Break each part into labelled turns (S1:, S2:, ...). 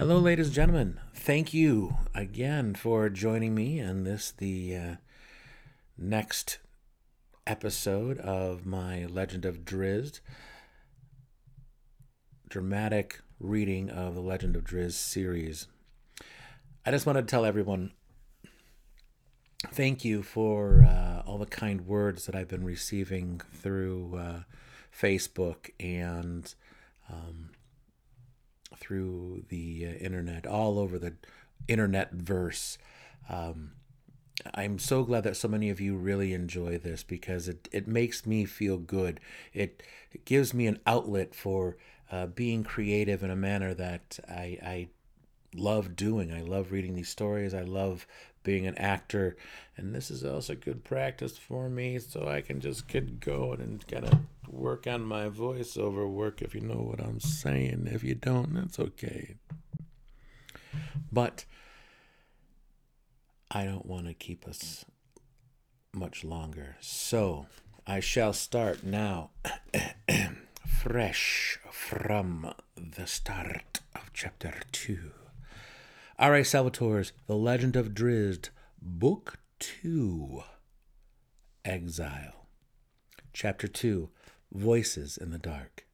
S1: Hello, ladies and gentlemen. Thank you again for joining me in this, the uh, next episode of my Legend of Drizzt dramatic reading of the Legend of Drizzt series. I just wanted to tell everyone thank you for uh, all the kind words that I've been receiving through uh, Facebook and um, through the uh, internet, all over the internet verse. Um, I'm so glad that so many of you really enjoy this because it, it makes me feel good. It, it gives me an outlet for uh, being creative in a manner that I, I love doing. I love reading these stories. I love being an actor. And this is also good practice for me so I can just get going and kind of work on my voiceover work if you know what I'm saying. If you don't, that's okay. But I don't want to keep us much longer. So I shall start now, fresh from the start of chapter 2. R.A. Salvatore's The Legend of Drizzt, Book 2 Exile. Chapter 2 Voices in the Dark.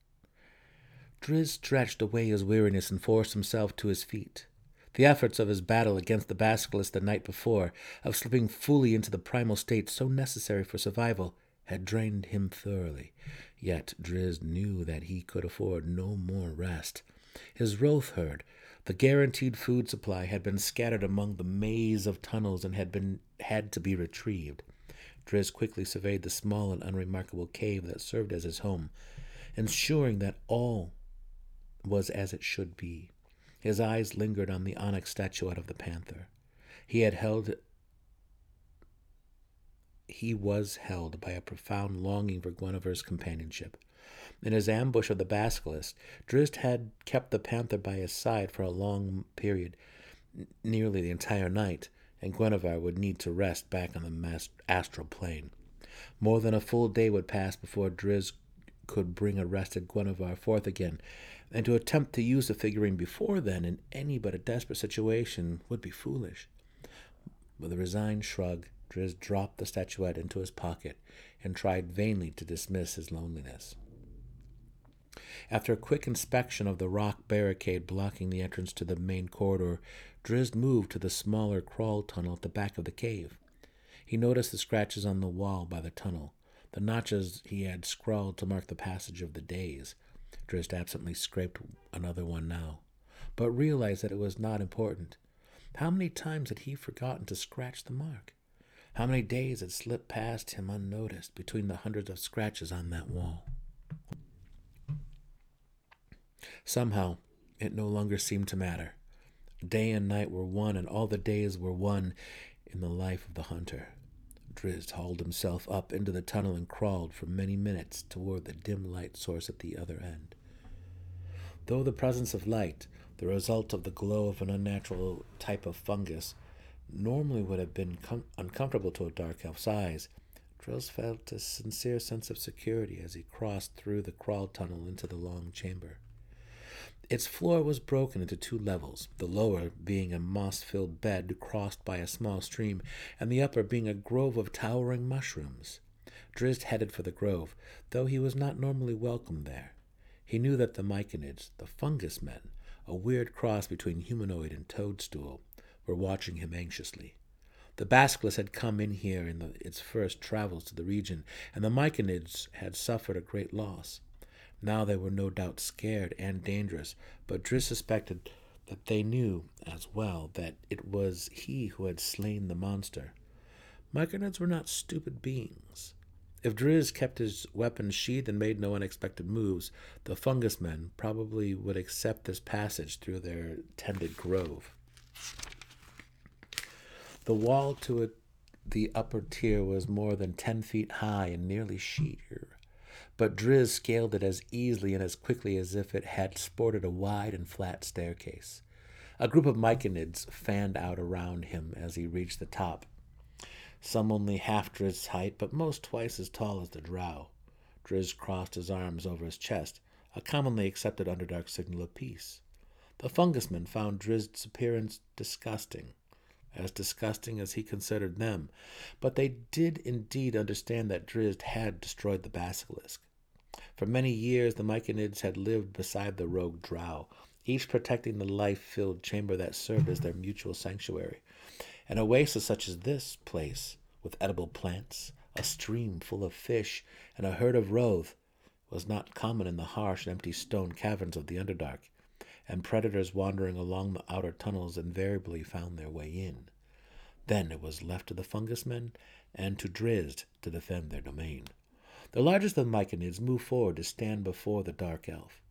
S1: Drizzt stretched away his weariness and forced himself to his feet. The efforts of his battle against the basilisk the night before, of slipping fully into the primal state so necessary for survival, had drained him thoroughly. Yet Drizzt knew that he could afford no more rest. His Roth herd, the guaranteed food supply had been scattered among the maze of tunnels and had been had to be retrieved. Drizzt quickly surveyed the small and unremarkable cave that served as his home, ensuring that all was as it should be. His eyes lingered on the onyx statuette of the panther. He had held he was held by a profound longing for Guenhwyvar's companionship. In his ambush of the basilisk, Drizzt had kept the panther by his side for a long period, nearly the entire night, and Guenhwyvar would need to rest back on the astral plane. More than a full day would pass before Drizzt could bring arrested Guenhwyvar forth again, and to attempt to use the figurine before then in any but a desperate situation would be foolish. With a resigned shrug, Drizzt dropped the statuette into his pocket and tried vainly to dismiss his loneliness. After a quick inspection of the rock barricade blocking the entrance to the main corridor, Drizzt moved to the smaller crawl tunnel at the back of the cave. He noticed the scratches on the wall by the tunnel, the notches he had scrawled to mark the passage of the days. Drizzt absently scraped another one now, but realized that it was not important. How many times had he forgotten to scratch the mark? How many days had slipped past him unnoticed between the hundreds of scratches on that wall? Somehow, it no longer seemed to matter. Day and night were one, and all the days were one in the life of the hunter. Drizzt hauled himself up into the tunnel and crawled for many minutes toward the dim light source at the other end. Though the presence of light, the result of the glow of an unnatural type of fungus, normally would have been com- uncomfortable to a dark elf's eyes, Drizzt felt a sincere sense of security as he crossed through the crawl tunnel into the long chamber. Its floor was broken into two levels, the lower being a moss filled bed crossed by a small stream, and the upper being a grove of towering mushrooms. Drizzt headed for the grove, though he was not normally welcome there. He knew that the Myconids, the fungus men, a weird cross between humanoid and toadstool, were watching him anxiously. The basilisk had come in here in the, its first travels to the region, and the Myconids had suffered a great loss. Now they were no doubt scared and dangerous, but Drizzt suspected that they knew as well that it was he who had slain the monster. Myconids were not stupid beings. If Drizzt kept his weapons sheathed and made no unexpected moves, the fungus men probably would accept this passage through their tended grove. The wall to it, the upper tier was more than ten feet high and nearly sheer but Drizzt scaled it as easily and as quickly as if it had sported a wide and flat staircase. A group of myconids fanned out around him as he reached the top, some only half Drizzt's height, but most twice as tall as the drow. Drizzt crossed his arms over his chest, a commonly accepted Underdark signal of peace. The fungusmen found Drizzt appearance disgusting, as disgusting as he considered them, but they did indeed understand that Drizzt had destroyed the basilisk. For many years, the Myconids had lived beside the rogue drow, each protecting the life filled chamber that served as their mutual sanctuary. An oasis such as this place, with edible plants, a stream full of fish, and a herd of roth, was not common in the harsh and empty stone caverns of the Underdark, and predators wandering along the outer tunnels invariably found their way in. Then it was left to the fungus men and to Drizzt to defend their domain. The largest of the Myconids moved forward to stand before the dark elf.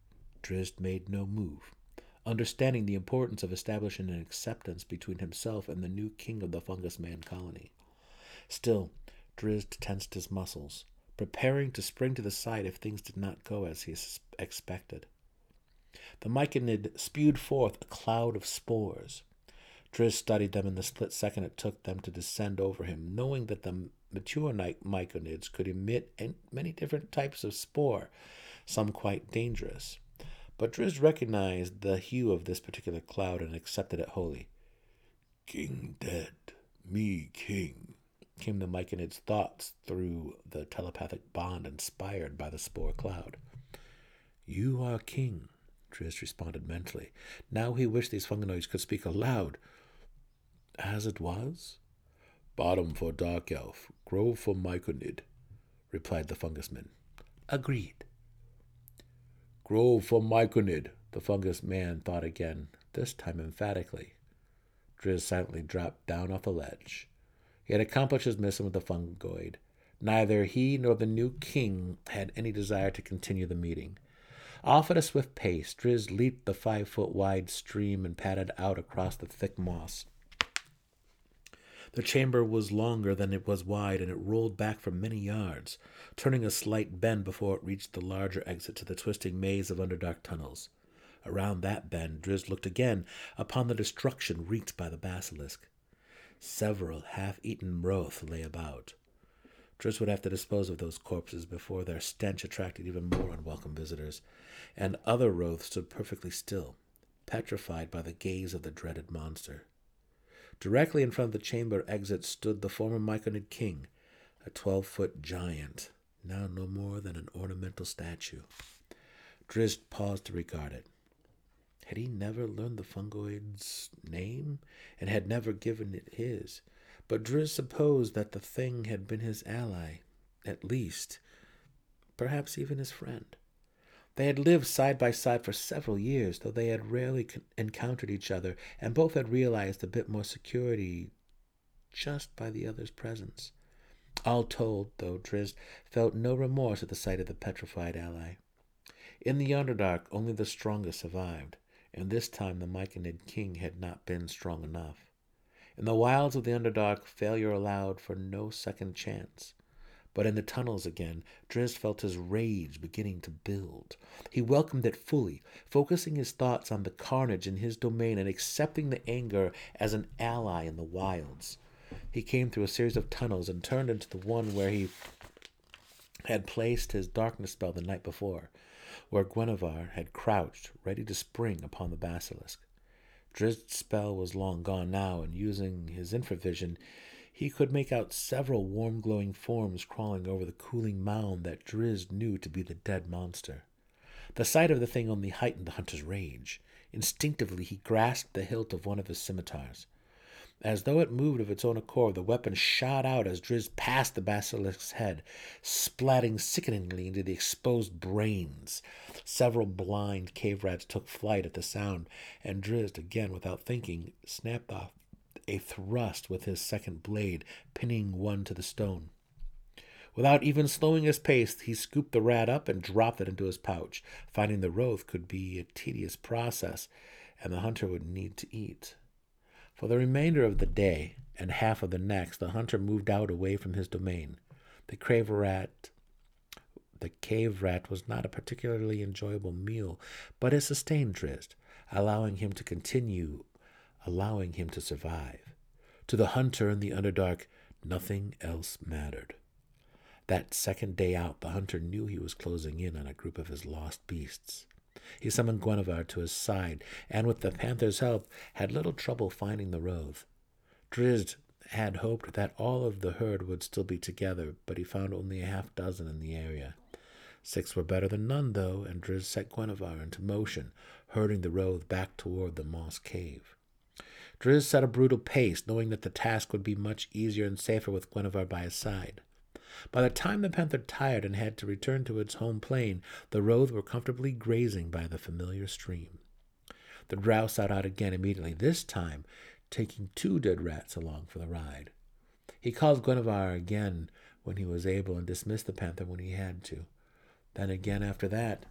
S1: Drizzt made no move, understanding the importance of establishing an acceptance between himself and the new king of the fungus man colony. Still, Drizzt tensed his muscles, preparing to spring to the side if things did not go as he expected. The Myconid spewed forth a cloud of spores. Drizzt studied them in the split second it took them to descend over him, knowing that the mature myconids could emit many different types of spore, some quite dangerous. But Drizzt recognized the hue of this particular cloud and accepted it wholly. King dead, me king, came the Myconid's thoughts through the telepathic bond inspired by the spore cloud. You are king, Drizzt responded mentally. Now he wished these fungoids could speak aloud. As it was? Bottom for Dark Elf, Grove for Myconid, replied the fungusman. Agreed. Grove for Myconid, the fungus man thought again, this time emphatically. Drizzt silently dropped down off the ledge. He had accomplished his mission with the fungoid. Neither he nor the new king had any desire to continue the meeting. Off at a swift pace, Drizzt leaped the five foot wide stream and padded out across the thick moss. The chamber was longer than it was wide, and it rolled back for many yards, turning a slight bend before it reached the larger exit to the twisting maze of underdark tunnels. Around that bend, Drizzt looked again upon the destruction wreaked by the basilisk. Several half-eaten roth lay about. Drizzt would have to dispose of those corpses before their stench attracted even more unwelcome visitors, and other roth stood perfectly still, petrified by the gaze of the dreaded monster. Directly in front of the chamber exit stood the former Myconid king, a twelve-foot giant, now no more than an ornamental statue. Drizzt paused to regard it. Had he never learned the fungoid's name, and had never given it his? But Drizzt supposed that the thing had been his ally, at least, perhaps even his friend. They had lived side by side for several years, though they had rarely encountered each other, and both had realized a bit more security just by the other's presence. All told, though, Drizzt felt no remorse at the sight of the petrified ally. In the Underdark, only the strongest survived and this time the Myconid king had not been strong enough. In the wilds of the Underdark, failure allowed for no second chance. But in the tunnels again, Drizzt felt his rage beginning to build. He welcomed it fully, focusing his thoughts on the carnage in his domain and accepting the anger as an ally in the wilds. He came through a series of tunnels and turned into the one where he had placed his darkness spell the night before where Guenhwyvar had crouched, ready to spring upon the basilisk. Drizzt's spell was long gone now, and using his infravision, he could make out several warm glowing forms crawling over the cooling mound that Drizzt knew to be the dead monster. The sight of the thing only heightened the hunter's rage. Instinctively he grasped the hilt of one of his scimitars. As though it moved of its own accord, the weapon shot out as Drizzt passed the basilisk's head, splatting sickeningly into the exposed brains. Several blind cave rats took flight at the sound, and Drizzt, again without thinking, snapped off a thrust with his second blade, pinning one to the stone. Without even slowing his pace, he scooped the rat up and dropped it into his pouch, finding the roth could be a tedious process, and the hunter would need to eat. For the remainder of the day and half of the next, the hunter moved out away from his domain. The cave rat the cave rat was not a particularly enjoyable meal, but it sustained Drizzt, allowing him to continue, allowing him to survive. To the hunter in the Underdark, nothing else mattered. That second day out, the hunter knew he was closing in on a group of his lost beasts. He summoned Guenhwyvar to his side, and with the panther's help, had little trouble finding the roth. Drizzt had hoped that all of the herd would still be together, but he found only a half dozen in the area. Six were better than none, though, and Drizzt set Guenhwyvar into motion, herding the roth back toward the moss cave. Drizzt set a brutal pace, knowing that the task would be much easier and safer with Guenhwyvar by his side. By the time the panther tired and had to return to its home plane, the roads were comfortably grazing by the familiar stream. The drow set out again immediately, this time taking two dead rats along for the ride. He called Guenhwyvar again when he was able and dismissed the panther when he had to. Then again after that,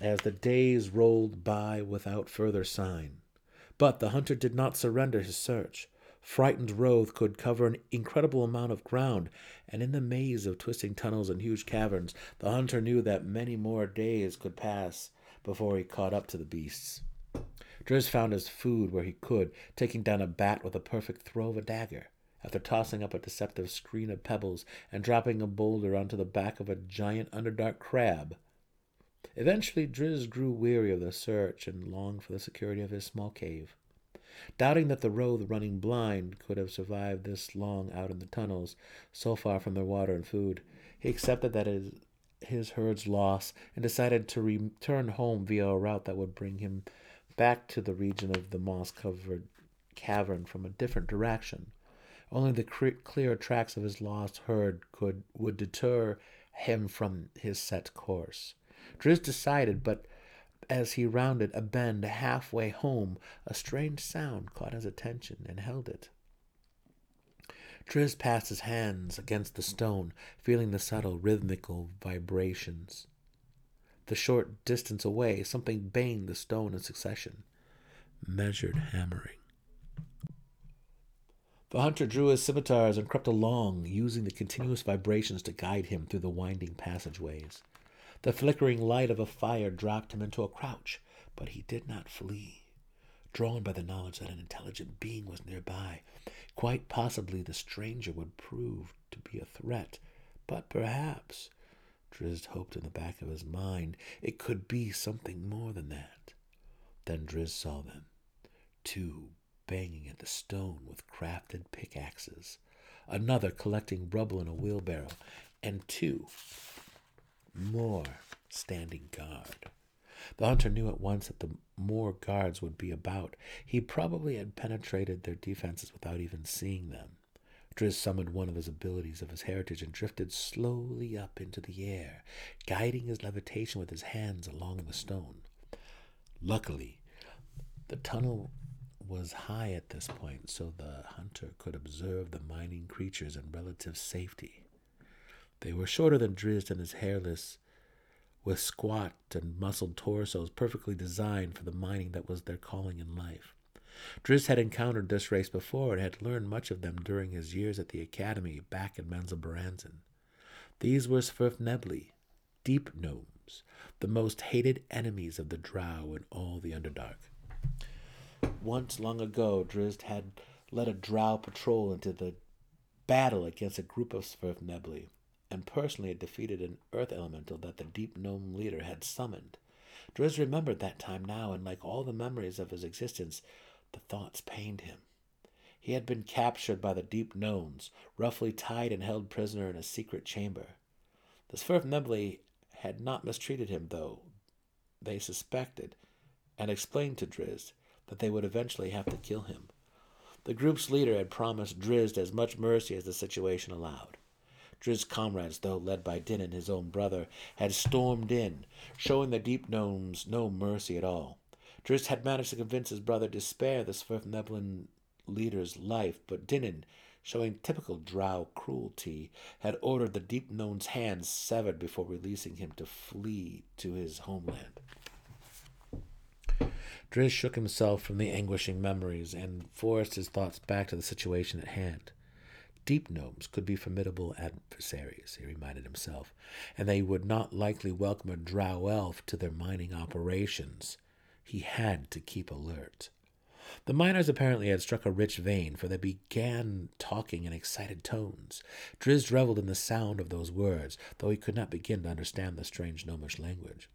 S1: as the days rolled by without further sign. But the hunter did not surrender his search. Frightened Roth could cover an incredible amount of ground, and in the maze of twisting tunnels and huge caverns, the hunter knew that many more days could pass before he caught up to the beasts. Drizzt found his food where he could, taking down a bat with a perfect throw of a dagger, after tossing up a deceptive screen of pebbles and dropping a boulder onto the back of a giant underdark crab. Eventually, Drizzt grew weary of the search and longed for the security of his small cave. Doubting that the roth running blind could have survived this long out in the tunnels, so far from their water and food, he accepted that his, his herd's loss and decided to return home via a route that would bring him back to the region of the moss covered cavern from a different direction. Only the clear tracks of his lost herd could would deter him from his set course. Drizzt decided, but as he rounded a bend halfway home, a strange sound caught his attention and held it. Drizzt passed his hands against the stone, feeling the subtle rhythmical vibrations. The short distance away, something banged the stone in succession. Measured hammering. The hunter drew his scimitars and crept along, using the continuous vibrations to guide him through the winding passageways. The flickering light of a fire dropped him into a crouch, but he did not flee. Drawn by the knowledge that an intelligent being was nearby, quite possibly the stranger would prove to be a threat, but perhaps, Drizzt hoped in the back of his mind, it could be something more than that. Then Drizzt saw them, two banging at the stone with crafted pickaxes, another collecting rubble in a wheelbarrow, and two more standing guard. The hunter knew at once that the more guards would be about. He probably had penetrated their defenses without even seeing them. Drizzt summoned one of his abilities of his heritage and drifted slowly up into the air, guiding his levitation with his hands along the stone. Luckily, the tunnel was high at this point, so the hunter could observe the mining creatures in relative safety. They were shorter than Drizzt and his hairless, with squat and muscled torsos perfectly designed for the mining that was their calling in life. Drizzt had encountered this race before and had learned much of them during his years at the academy back in Menzoberranzan. These were Svirfnebli, deep gnomes, the most hated enemies of the drow in all the Underdark. Once long ago, Drizzt had led a drow patrol into the battle against a group of Svirfnebli and personally had defeated an earth elemental that the deep gnome leader had summoned. Drizzt remembered that time now, and like all the memories of his existence, the thoughts pained him. He had been captured by the deep gnomes, roughly tied and held prisoner in a secret chamber. The Svirfnebli had not mistreated him, though they suspected, and explained to Drizzt that they would eventually have to kill him. The group's leader had promised Drizzt as much mercy as the situation allowed. Drizzt's comrades, though led by Dinin, his own brother, had stormed in, showing the deep gnomes no mercy at all. Drizzt had managed to convince his brother to spare the Svirfneblin leader's life, but Dinin, showing typical drow cruelty, had ordered the deep gnome's hands severed before releasing him to flee to his homeland. Drizzt shook himself from the anguishing memories and forced his thoughts back to the situation at hand. Deep gnomes could be formidable adversaries, he reminded himself, and they would not likely welcome a drow elf to their mining operations. He had to keep alert. The miners apparently had struck a rich vein, for they began talking in excited tones. Drizzt reveled in the sound of those words, though he could not begin to understand the strange gnomish language.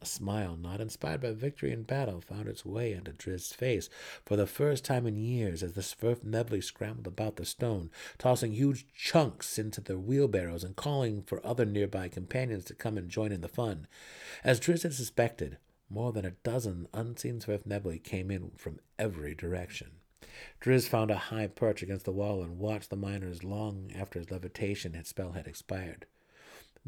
S1: A smile, not inspired by victory in battle, found its way into Drizzt's face for the first time in years as the Svirfnebli scrambled about the stone, tossing huge chunks into their wheelbarrows and calling for other nearby companions to come and join in the fun. As Drizzt had suspected, more than a dozen unseen Svirfnebli came in from every direction. Drizzt found a high perch against the wall and watched the miners long after his levitation spell had expired.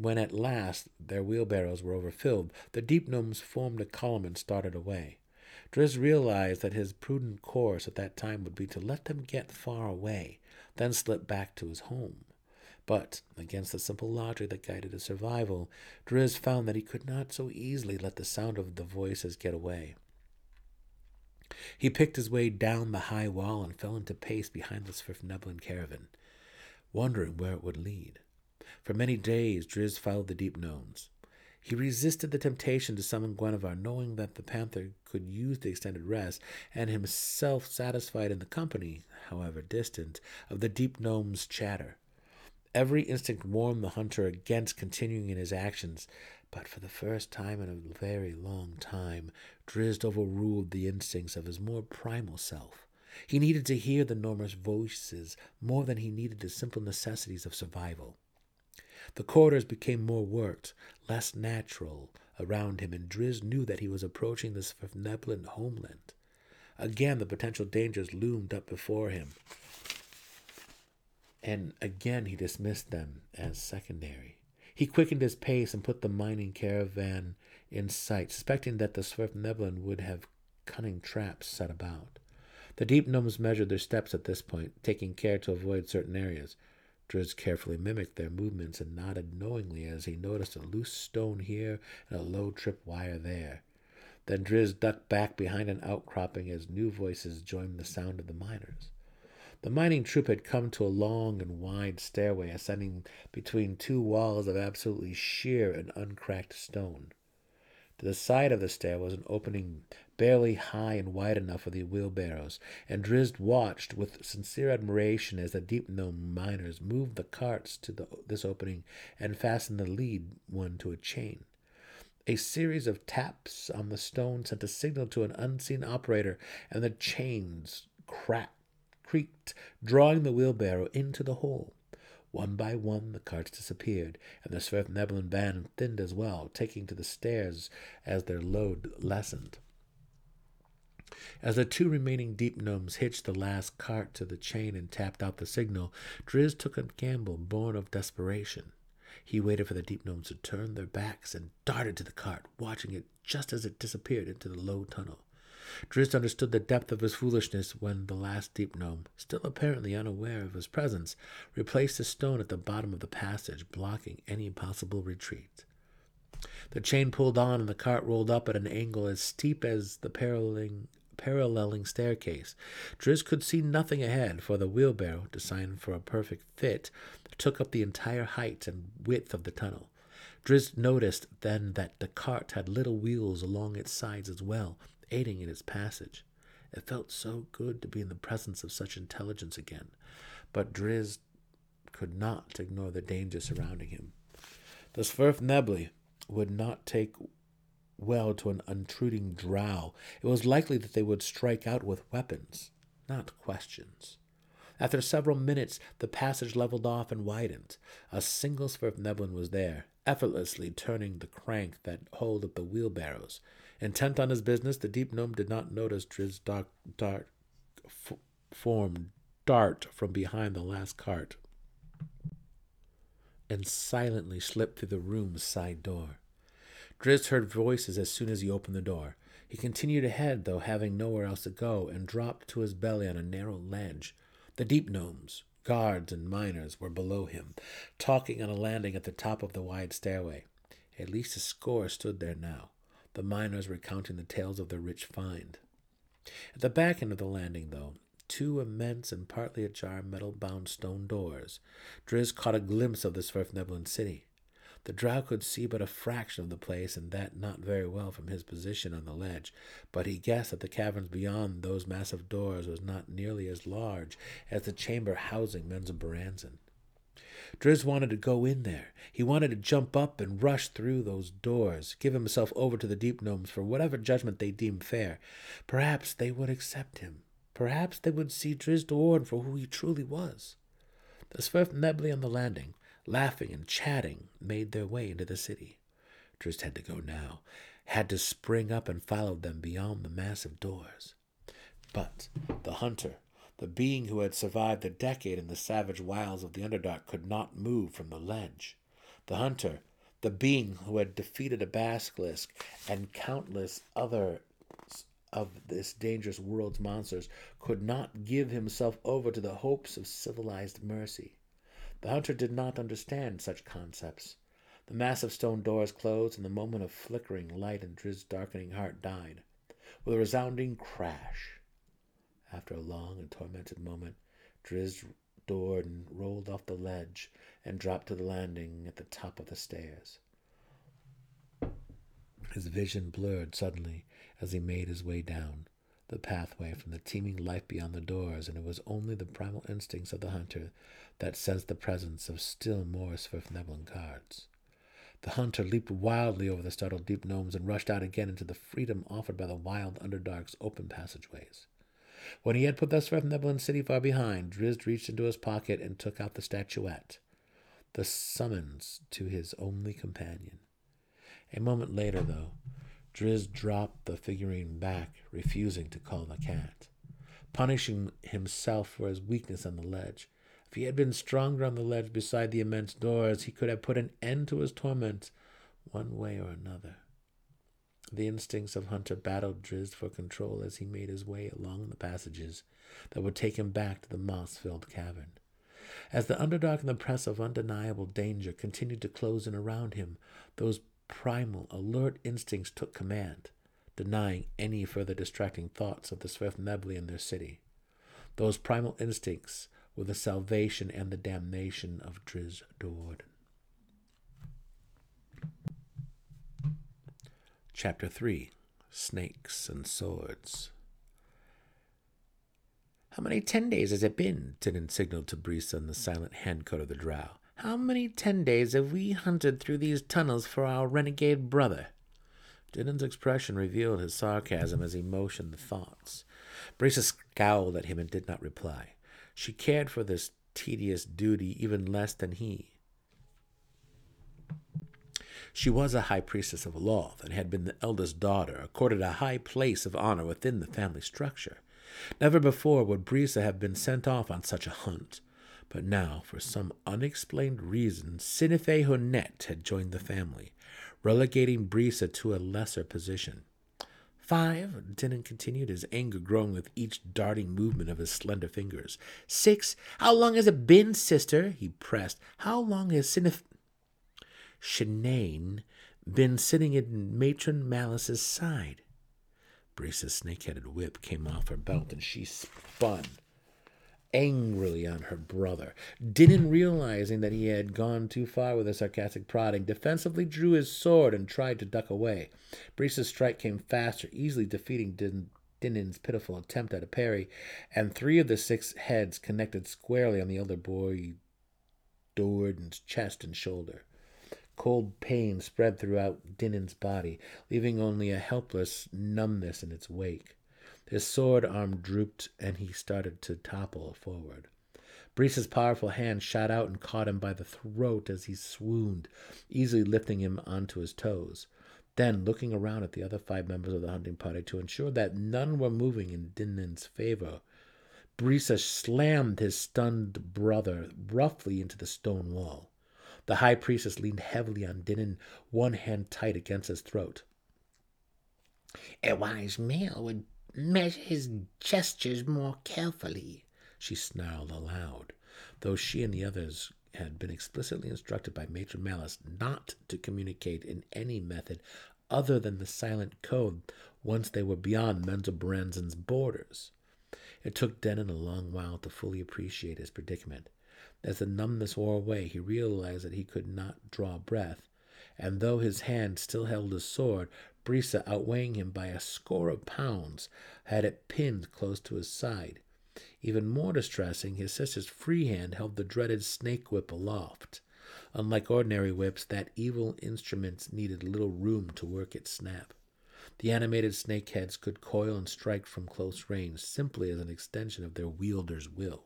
S1: When at last their wheelbarrows were overfilled, the deep gnomes formed a column and started away. Drizzt realized that his prudent course at that time would be to let them get far away, then slip back to his home. But, against the simple logic that guided his survival, Drizzt found that he could not so easily let the sound of the voices get away. He picked his way down the high wall and fell into pace behind the Svirfneblin caravan, wondering where it would lead. For many days, Drizzt followed the deep gnomes. He resisted the temptation to summon Guenhwyvar, knowing that the panther could use the extended rest, and himself satisfied in the company, however distant, of the deep gnome's chatter. Every instinct warned the hunter against continuing in his actions, but for the first time in a very long time, Drizzt overruled the instincts of his more primal self. He needed to hear the Gnomish voices more than he needed the simple necessities of survival. The corridors became more worked, less natural around him, and Drizzt knew that he was approaching the Svirfneblin homeland. Again, the potential dangers loomed up before him, and again he dismissed them as secondary. He quickened his pace and put the mining caravan in sight, suspecting that the Svirfneblin would have cunning traps set about. The deep gnomes measured their steps at this point, taking care to avoid certain areas. Drizzt carefully mimicked their movements and nodded knowingly as he noticed a loose stone here and a low trip wire there. Then Drizzt ducked back behind an outcropping as new voices joined the sound of the miners. The mining troop had come to a long and wide stairway ascending between two walls of absolutely sheer and uncracked stone. To the side of the stair was an opening barely high and wide enough for the wheelbarrows, and Drizzt watched with sincere admiration as the deep gnome miners moved the carts to the, this opening and fastened the lead one to a chain. A series of taps on the stone sent a signal to an unseen operator, and the chains cracked, creaked, drawing the wheelbarrow into the hole. One by one the carts disappeared, and the Svirfneblin band thinned as well, taking to the stairs as their load lessened. As the two remaining deep gnomes hitched the last cart to the chain and tapped out the signal, Drizzt took a gamble born of desperation. He waited for the deep gnomes to turn their backs and darted to the cart, watching it just as it disappeared into the low tunnel. Drizzt understood the depth of his foolishness when the last deep gnome, still apparently unaware of his presence, replaced a stone at the bottom of the passage, blocking any possible retreat. The chain pulled on and the cart rolled up at an angle as steep as the paralleling, paralleling staircase. Drizzt could see nothing ahead, for the wheelbarrow, designed for a perfect fit, took up the entire height and width of the tunnel. Drizzt noticed then that the cart had little wheels along its sides as well, aiding in its passage. It felt so good to be in the presence of such intelligence again, but Drizzt could not ignore the danger surrounding him. The Svirfnebli would not take well to an intruding drow. It was likely that they would strike out with weapons, not questions. After several minutes, the passage leveled off and widened. A single Svirfneblin was there, effortlessly turning the crank that held up the wheelbarrows. Intent on his business, the deep gnome did not notice Drizzt's dark, dark f- form dart from behind the last cart and silently slipped through the room's side door. Drizzt heard voices as soon as he opened the door. He continued ahead, though, having nowhere else to go, and dropped to his belly on a narrow ledge. The deep gnomes, guards, and miners were below him, talking on a landing at the top of the wide stairway. At least a score stood there now the miners recounting the tales of their rich find. At the back end of the landing, though, two immense and partly ajar metal bound stone doors, Drizzt caught a glimpse of the Svirfneblin city. The drow could see but a fraction of the place, and that not very well from his position on the ledge, but he guessed that the caverns beyond those massive doors was not nearly as large as the chamber housing Menzoberranzan. Drizzt wanted to go in there. He wanted to jump up and rush through those doors, give himself over to the deep gnomes for whatever judgment they deemed fair. Perhaps they would accept him. Perhaps they would see Drizzt Do'Urden for who he truly was. The Svirfnebli on the landing, laughing and chatting, made their way into the city. Drizzt had to go now, had to spring up and follow them beyond the massive doors. But the hunter, the being who had survived a decade in the savage wilds of the Underdark, could not move from the ledge. The hunter, the being who had defeated a basilisk and countless other of this dangerous world's monsters, could not give himself over to the hopes of civilized mercy. The hunter did not understand such concepts. The massive stone doors closed, and the moment of flickering light in Drizzt's darkening heart died. With a resounding crash, after a long and tormented moment, Drizzt Do'Urden rolled off the ledge and dropped to the landing at the top of the stairs. His vision blurred suddenly as he made his way down the pathway from the teeming life beyond the doors, and it was only the primal instincts of the hunter that sensed the presence of still more Svirfneblin guards. The hunter leaped wildly over the startled deep gnomes and rushed out again into the freedom offered by the wild Underdark's open passageways. When he had put thus far the Svirfneblin city far behind, Drizzt reached into his pocket and took out the statuette, the summons to his only companion. A moment later, though, Drizzt dropped the figurine back, refusing to call the cat, punishing himself for his weakness on the ledge. If he had been stronger on the ledge beside the immense doors, he could have put an end to his torment one way or another. The instincts of Hunter battled Drizzt for control as he made his way along the passages that would take him back to the moss filled cavern. As the Underdark and the press of undeniable danger continued to close in around him, those primal, alert instincts took command, denying any further distracting thoughts of the swift Svirfnebli and their city. Those primal instincts were the salvation and the damnation of Drizzt Do'Urden. Chapter 3 Snakes and Swords. How many ten days has it been? Dinin signaled to Brisa in the silent hand code of the drow. How many ten days have we hunted through these tunnels for our renegade brother? Dinin's expression revealed his sarcasm as he motioned the thoughts. Brisa scowled at him and did not reply. She cared for this tedious duty even less than he. She was a high priestess of Lolth and had been the eldest daughter, accorded a high place of honor within the family structure. Never before would Brisa have been sent off on such a hunt. But now, for some unexplained reason, SiNafay Hun'ett had joined the family, relegating Brisa to a lesser position. Five, Dinin continued, his anger growing with each darting movement of his slender fingers. Six, how long has it been, sister? he pressed. How long has Sinif Shanane been sitting at Matron Malice's side. Brisa's snake-headed whip came off her belt, and she spun angrily on her brother. Dinin, realizing that he had gone too far with his sarcastic prodding, defensively drew his sword and tried to duck away. Brisa's strike came faster, easily defeating Din- Dinin's pitiful attempt at a parry, and three of the six heads connected squarely on the elder boy Do'Urden's chest and shoulder. Cold pain spread throughout Dinin's body, leaving only a helpless numbness in its wake. His sword arm drooped, and he started to topple forward. Brisa's powerful hand shot out and caught him by the throat as he swooned, easily lifting him onto his toes. Then, looking around at the other five members of the hunting party to ensure that none were moving in Dinin's favor, Brisa slammed his stunned brother roughly into the stone wall. The high priestess leaned heavily on Dinin, one hand tight against his throat.
S2: A wise male would measure his gestures more carefully,
S1: she snarled aloud, though she and the others had been explicitly instructed by Matron Malice not to communicate in any method other than the silent code once they were beyond Menzoberranzan's borders. It took Dinin a long while to fully appreciate his predicament. As the numbness wore away, he realized that he could not draw breath, and though his hand still held his sword, Brisa, outweighing him by a score of pounds, had it pinned close to his side. Even more distressing, his sister's free hand held the dreaded snake whip aloft. Unlike ordinary whips, that evil instrument needed little room to work its snap. The animated snake heads could coil and strike from close range simply as an extension of their wielder's will.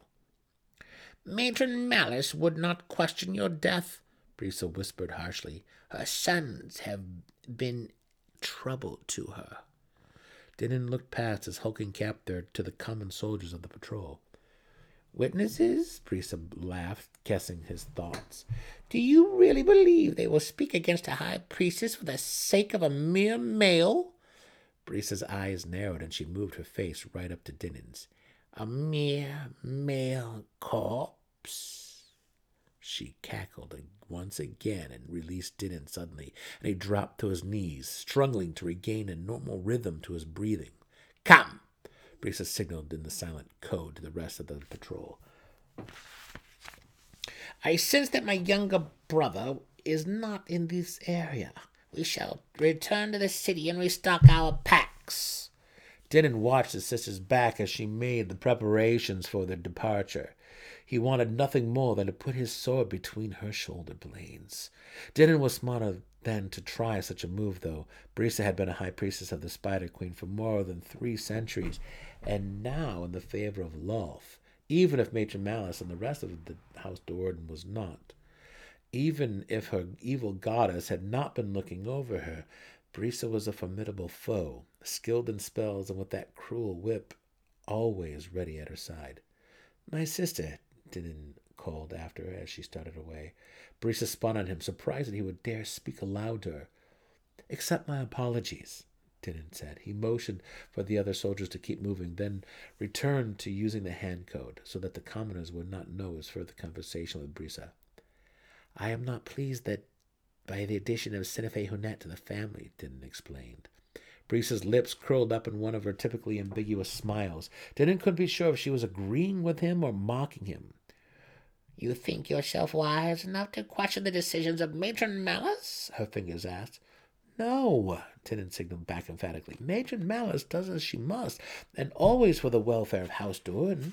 S2: Matron Malice would not question your death, Brisa whispered harshly. Her sons have been trouble to her.
S1: Dinin looked past his hulking captor to the common soldiers of the patrol.
S2: Witnesses? Brisa laughed, guessing his thoughts. Do you really believe they will speak against a high priestess for the sake of a mere male?
S1: Brisa's eyes narrowed and she moved her face right up to Dinin's.
S2: A mere male corpse?
S1: She cackled once again and released Dinin suddenly, and he dropped to his knees, struggling to regain a normal rhythm to his breathing. Come! Brisa signaled in the silent code to the rest of the patrol.
S2: I sense that my younger brother is not in this area. We shall return to the city and restock our packs.
S1: Dinin watched his sister's back as she made the preparations for their departure. He wanted nothing more than to put his sword between her shoulder blades. Dinin was smarter than to try such a move, though. Brisa had been a high priestess of the Spider Queen for more than three centuries, and now in the favor of Lolth, even if Matron Malice and the rest of the House Do'Urden was not. Even if her evil goddess had not been looking over her, Brisa was a formidable foe, skilled in spells and with that cruel whip always ready at her side. My sister, Dinin called after her as she started away. Brisa spun on him, surprised that he would dare speak aloud to her. Accept my apologies, Dinin said. He motioned for the other soldiers to keep moving, then returned to using the hand code so that the commoners would not know his further conversation with Brisa. I am not pleased that by the addition of SiNafay Hun'ett to the family, Dinin explained. Brisa's lips curled up in one of her typically ambiguous smiles. Dinin couldn't be sure if she was agreeing with him or mocking him.
S2: You think yourself wise enough to question the decisions of Matron Malice? Her fingers asked.
S1: No, Dinin signaled back emphatically. Matron Malice does as she must, and always for the welfare of House Do'Urden.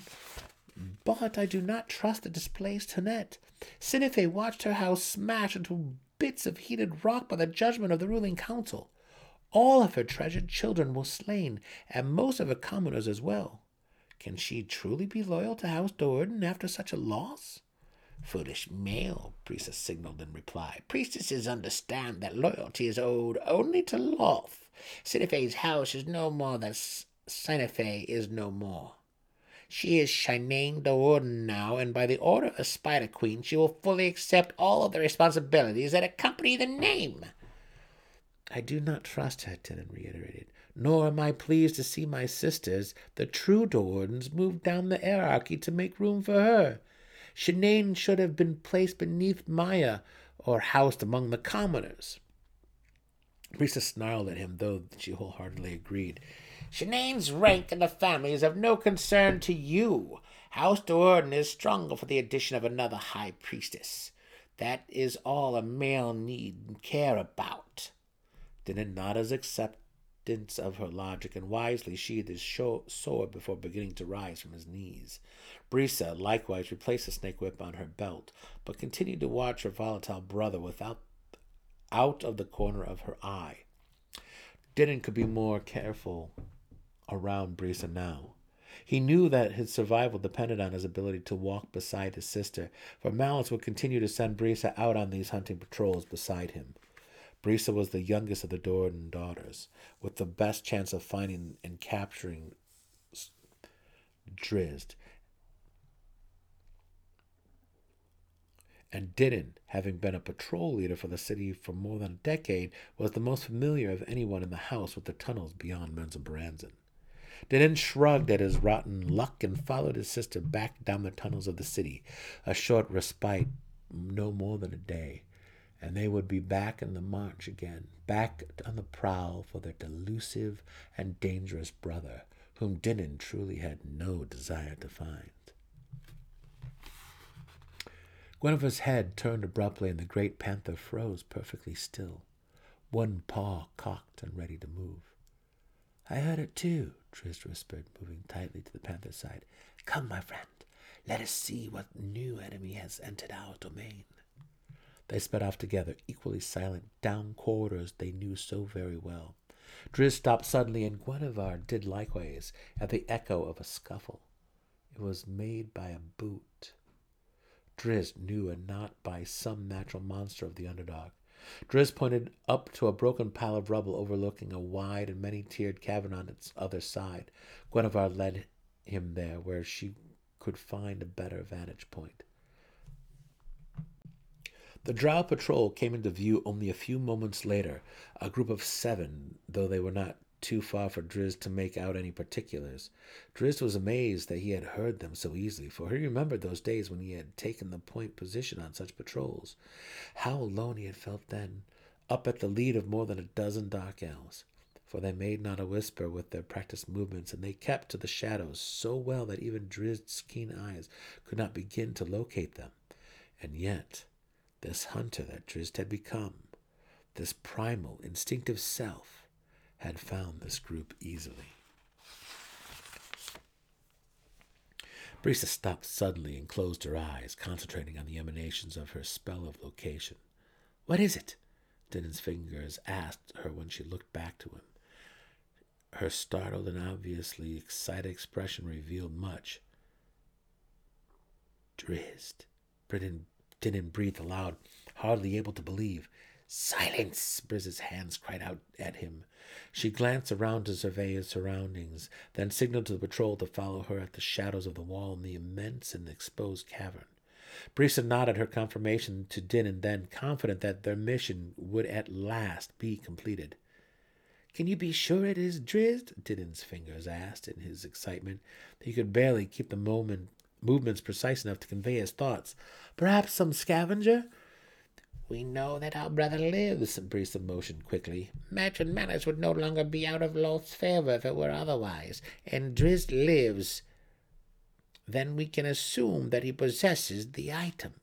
S1: But I do not trust the displaced Hun'ett. SiNafay watched her house smash into bits of heated rock by the judgment of the ruling council. All of her treasured children were slain, and most of her commoners as well. Can she truly be loyal to House Do'Urden after such a loss?
S2: Foolish male, Priestess signaled in reply. Priestesses understand that loyalty is owed only to Lolth. SiNafay's house is no more than SiNafay is no more. She is Shi'nayne Do'Urden now, and by the order of the Spider Queen, she will fully accept all of the responsibilities that accompany the name.
S1: I do not trust her, Dinin reiterated, nor am I pleased to see my sisters, the true Do'Urdens, move down the hierarchy to make room for her. Shi'nayne should have been placed beneath Maya or housed among the commoners. Brisa snarled at him, though she wholeheartedly agreed.
S2: Shi'nayne's rank in the family is of no concern to you. House Do'Urden is stronger for the addition of another high priestess. That is all a male need care about.
S1: His acceptance of her logic and wisely sheathed his sword before beginning to rise from his knees. Brisa likewise replaced the snake whip on her belt, but continued to watch her volatile brother without out of the corner of her eye. Dinin could be more careful around Brisa now. He knew that his survival depended on his ability to walk beside his sister, for Malice would continue to send Brisa out on these hunting patrols beside him. Brisa was the youngest of the Do'Urden daughters, with the best chance of finding and capturing Drizzt. And Dinin, having been a patrol leader for the city for more than a decade, was the most familiar of anyone in the house with the tunnels beyond Menzoberranzan. Dinin shrugged at his rotten luck and followed his sister back down the tunnels of the city, a short respite, no more than a day and they would be back in the march again, back on the prowl for their delusive and dangerous brother, whom Dinin truly had no desire to find. Guenhwyvar's head turned abruptly, and the great panther froze perfectly still, one paw cocked and ready to move. I heard it too, Drizzt whispered, moving tightly to the panther's side.
S2: Come, my friend, let us see what new enemy has entered our domain.
S1: They sped off together, equally silent, down corridors they knew so very well. Drizzt stopped suddenly, and Guenhwyvar did likewise, at the echo of a scuffle. It was made by a boot. Drizzt knew it not by some natural monster of the underdark. Drizzt pointed up to a broken pile of rubble overlooking a wide and many tiered cavern on its other side. Guenhwyvar led him there where she could find a better vantage point. The Drow patrol came into view only a few moments later, a group of seven, though they were not too far for Drizzt to make out any particulars. Drizzt was amazed that he had heard them so easily, for he remembered those days when he had taken the point position on such patrols. How alone he had felt then, up at the lead of more than a dozen dark elves. For they made not a whisper with their practiced movements, and they kept to the shadows so well that even Drizzt's keen eyes could not begin to locate them. And yet, this hunter that Drizzt had become, this primal, instinctive self, had found this group easily. Briza stopped suddenly and closed her eyes, concentrating on the emanations of her spell of location. What is it? Dinin's fingers asked her when she looked back to him. Her startled and obviously excited expression revealed much. Drizzt. Britain didn't breathe aloud, hardly able to believe. Silence! Briz's hands cried out at him. She glanced around to survey his surroundings, then signaled to the patrol to follow her at the shadows of the wall in the immense and exposed cavern. Briza nodded her confirmation to Din and then, confident that their mission would at last be completed. Can you be sure it is Drizzt? Dinin's fingers asked in his excitement. He could barely keep the moment movements precise enough to convey his thoughts. Perhaps some scavenger?
S2: We know that our brother lives, Briza motioned quickly. Matron Malice would no longer be out of Lolth's favor if it were otherwise, and Drizzt lives. Then we can assume that he possesses the item.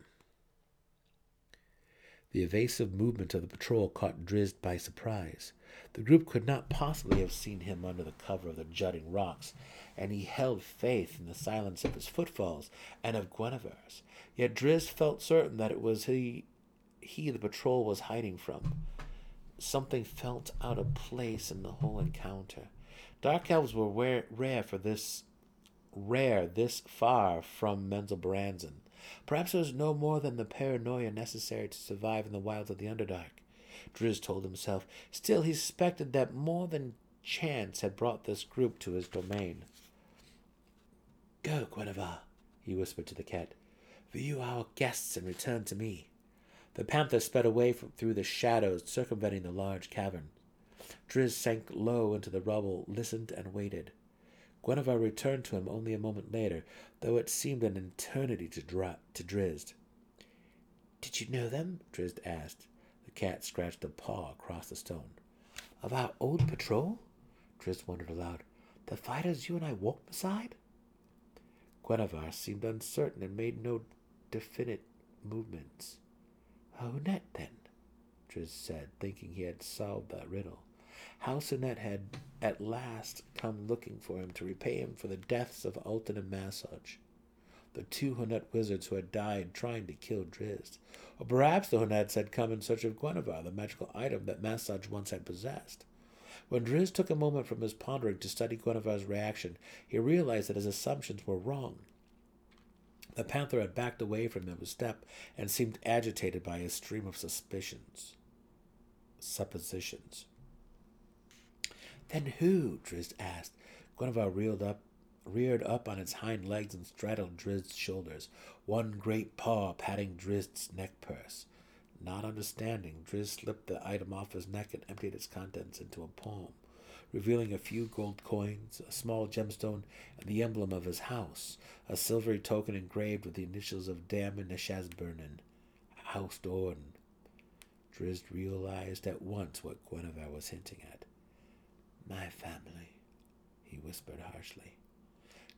S1: The evasive movement of the patrol caught Drizzt by surprise. The group could not possibly have seen him under the cover of the jutting rocks, and he held faith in the silence of his footfalls and of Guenhwyvar's. Yet Drizzt felt certain that it was he, he the patrol was hiding from. Something felt out of place in the whole encounter. Dark elves were rare, rare for this, rare this far from Menzoberranzan. Perhaps it was no more than the paranoia necessary to survive in the wilds of the Underdark. Drizzt told himself. Still, he suspected that more than chance had brought this group to his domain. Go, Guenhwyvar, he whispered to the cat. View our guests and return to me. The panther sped away from, through the shadows, circumventing the large cavern. Drizzt sank low into the rubble, listened, and waited. Guenhwyvar returned to him only a moment later, though it seemed an eternity to, dra- to Drizzt. Did you know them? Drizzt asked. The cat scratched a paw across the stone. Of our old patrol? Drizzt wondered aloud. The fighters you and I walked beside? Guenhwyvar seemed uncertain and made no definite movements. Hun'ett, then, Drizzt said, thinking he had solved that riddle. House Hun'ett had at last come looking for him to repay him for the deaths of Alton and Masoj, the two Hun'ett wizards who had died trying to kill Drizzt. Or perhaps the Hun'etts had come in search of Guenhwyvar, the magical item that Masoj once had possessed. When Drizzt took a moment from his pondering to study Guenhwyvar's reaction, he realized that his assumptions were wrong. The panther had backed away from him a step and seemed agitated by his stream of suspicions. Suppositions. Then who? Drizzt asked. Guenhwyvar reeled up, reared up on its hind legs and straddled Drizzt's shoulders, one great paw patting Drizzt's neck purse. Not understanding, Drizzt slipped the item off his neck and emptied its contents into a palm, revealing a few gold coins, a small gemstone, and the emblem of his house, a silvery token engraved with the initials of Daermon N'a'shezbaernon, House Do'Urden. Drizzt realized at once what Guenhwyvar was hinting at. My family, he whispered harshly.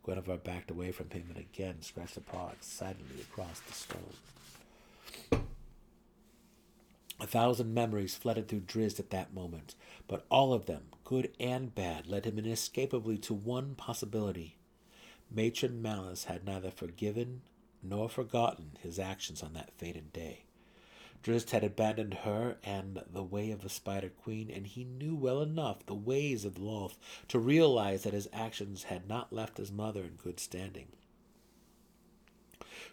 S1: Guenhwyvar backed away from him and again scratched a paw excitedly across the stone. Thousand memories flooded through Drizzt at that moment, but all of them, good and bad, led him inescapably to one possibility. Matron Malice had neither forgiven nor forgotten his actions on that fated day. Drizzt had abandoned her and the way of the Spider Queen, and he knew well enough the ways of Lolth to realize that his actions had not left his mother in good standing.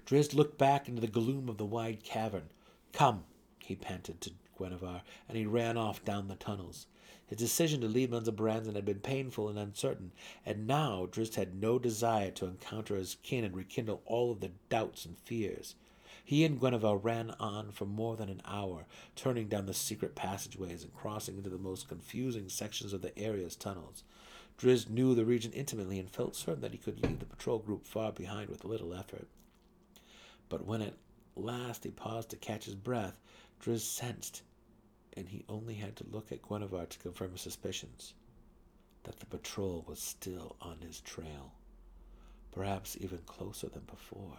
S1: Drizzt looked back into the gloom of the wide cavern. Come, he panted to Guenhwyvar, and he ran off down the tunnels. His decision to leave Menzoberranzan had been painful and uncertain, and now Drizzt had no desire to encounter his kin and rekindle all of the doubts and fears. He and Guenhwyvar ran on for more than an hour, turning down the secret passageways and crossing into the most confusing sections of the area's tunnels. Drizzt knew the region intimately and felt certain that he could leave the patrol group far behind with little effort. But when at last he paused to catch his breath, Drizzt sensed, and he only had to look at Guenhwyvar to confirm his suspicions, that the patrol was still on his trail, perhaps even closer than before.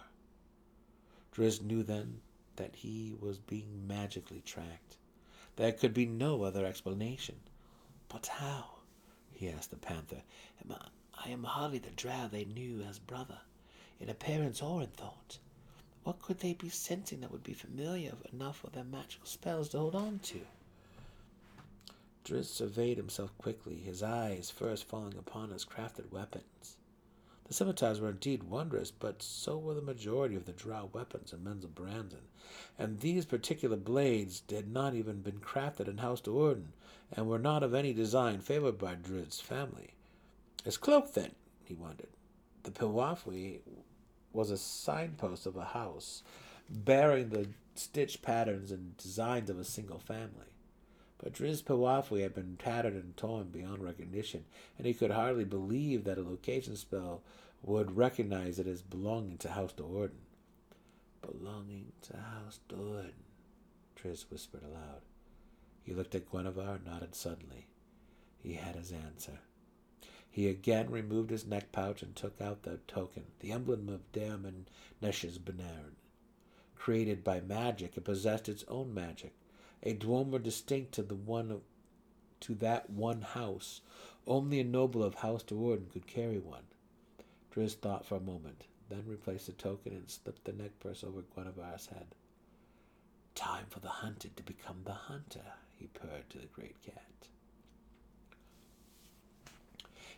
S1: Drizzt knew then that he was being magically tracked. There could be no other explanation. But how? he asked the panther. I am hardly the drow they knew as brother, in appearance or in thought. What could they be sensing that would be familiar enough for their magical spells to hold on to? Drizzt surveyed himself quickly, his eyes first falling upon his crafted weapons. The scimitars were indeed wondrous, but so were the majority of the drow weapons in Menzoberranzan, and these particular blades had not even been crafted in House Do'Urden, and were not of any design favored by Drizzt's family. His cloak, then, he wondered. The Piwafwi was a signpost of a house, bearing the stitch patterns and designs of a single family. But Drizzt Piwafwi had been tattered and torn beyond recognition, and he could hardly believe that a location spell would recognize it as belonging to House Do'Urden. Belonging to House Do'Urden, Drizzt whispered aloud. He looked at Guenhwyvar and nodded suddenly. He had his answer. He again removed his neck pouch and took out the token, the emblem of Daemon Benairn. Created by magic, it possessed its own magic, a dweomer distinct to the one to that one house. Only a noble of House Do'Urden could carry one. Drizzt thought for a moment, then replaced the token and slipped the neck purse over Guenhwyvar's head. Time for the hunted to become the hunter, he purred to the great cat.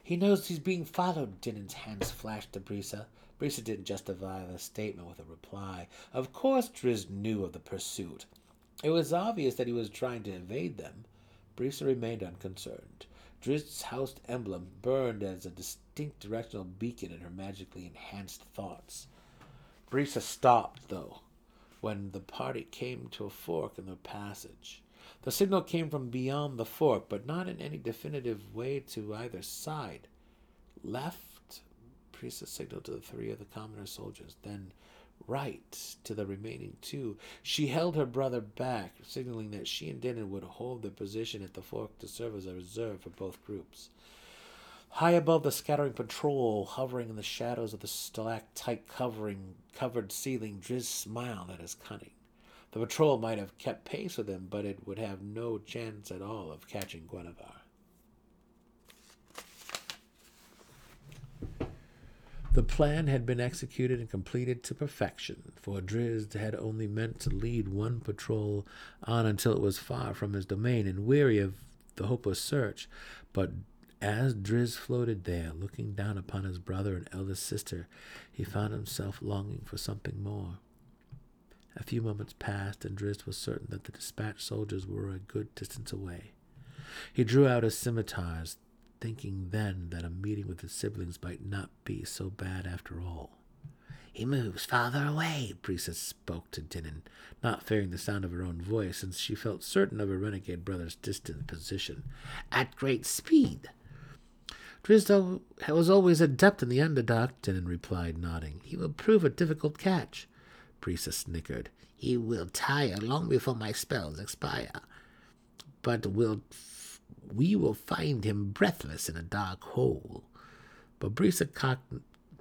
S1: He knows he's being followed, Dinin's hands flashed to Briza. Briza didn't justify the statement with a reply. Of course Drizzt knew of the pursuit. It was obvious that he was trying to evade them. Briza remained unconcerned. Drizzt's house emblem burned as a distinct directional beacon in her magically enhanced thoughts. Briza stopped, though, when the party came to a fork in the passage. The signal came from beyond the fork, but not in any definitive way to either side. Left, Briza signaled to the three of the commoner soldiers, then right to the remaining two. She held her brother back, signaling that she and Dinin would hold their position at the fork to serve as a reserve for both groups. High above the scattering patrol, hovering in the shadows of the stalactite covering covered ceiling, Drizzt smiled at his cunning. The patrol might have kept pace with him, but it would have no chance at all of catching Guenhwyvar. The plan had been executed and completed to perfection, for Drizzt had only meant to lead one patrol on until it was far from his domain and weary of the hopeless search. But as Drizzt floated there, looking down upon his brother and eldest sister, he found himself longing for something more. A few moments passed, and Drizzt was certain that the dispatched soldiers were a good distance away. He drew out his scimitars, thinking then that a meeting with his siblings might not be so bad after all. He moves farther away, Briza spoke to Dinin, not fearing the sound of her own voice, since she felt certain of her renegade brother's distant position. At great speed. Drizzt was always adept in the underdark, Dinin replied, nodding. He will prove a difficult catch. Briza snickered. He will tire long before my spells expire. But we'll, we will find him breathless in a dark hole. But cock-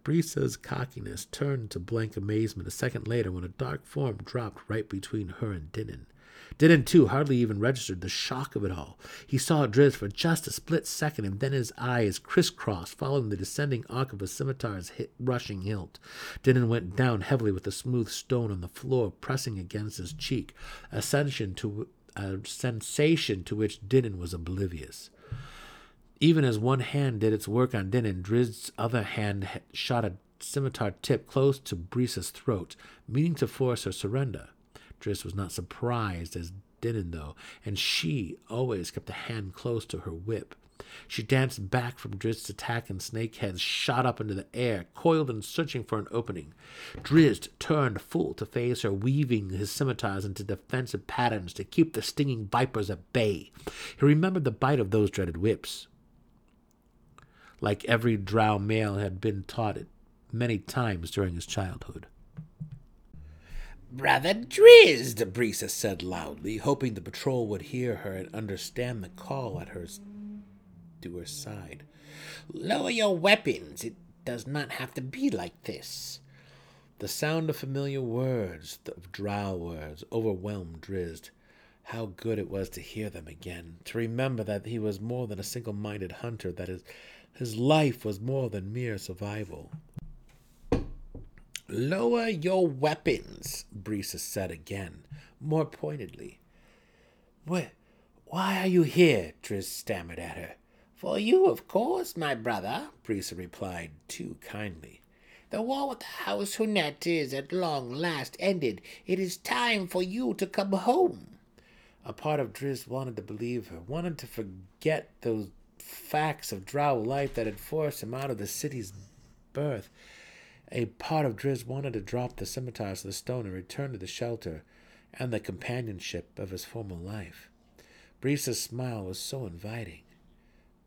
S1: Briza's cockiness turned to blank amazement a second later when a dark form dropped right between her and Dinin. Didn't too hardly even registered the shock of it all. He saw Drizzt for just a split second, and then his eyes crisscrossed, following the descending arc of a scimitar's hit, rushing hilt. Dinin went down heavily with the smooth stone on the floor, pressing against his cheek, a sensation to, a sensation to which Dinin was oblivious. Even as one hand did its work on Dinin, Drizzt's other hand shot a scimitar tip close to Briza's throat, meaning to force her surrender. Driz was not surprised as Dinin, though, and she always kept a hand close to her whip. She danced back from Drizzt's attack, and Snakehead shot up into the air, coiled and searching for an opening. Drizzt turned full to face her, weaving his scimitars into defensive patterns to keep the stinging vipers at bay. He remembered the bite of those dreaded whips. Like every drow male had been taught it many times during his childhood.
S2: Brother Drizzt, Briza said loudly, hoping the patrol would hear her and understand the call at her to her side. Lower your weapons. It does not have to be like this.
S1: The sound of familiar words, of drow words, overwhelmed Drizzt. How good it was to hear them again, to remember that he was more than a single minded hunter, that his, his life was more than mere survival.
S2: Lower your weapons, Briza said again, more pointedly.
S1: Why, are you here? Drizzt stammered at her.
S2: For you, of course, my brother,
S1: Brisa replied too kindly.
S2: The war with the House Hun'ett is at long last ended. It is time for you to come home.
S1: A part of Drizzt wanted to believe her, wanted to forget those facts of drow life that had forced him out of the city's birth. A part of Drizzt wanted to drop the scimitars to the stone and return to the shelter and the companionship of his former life. Briza's smile was so inviting.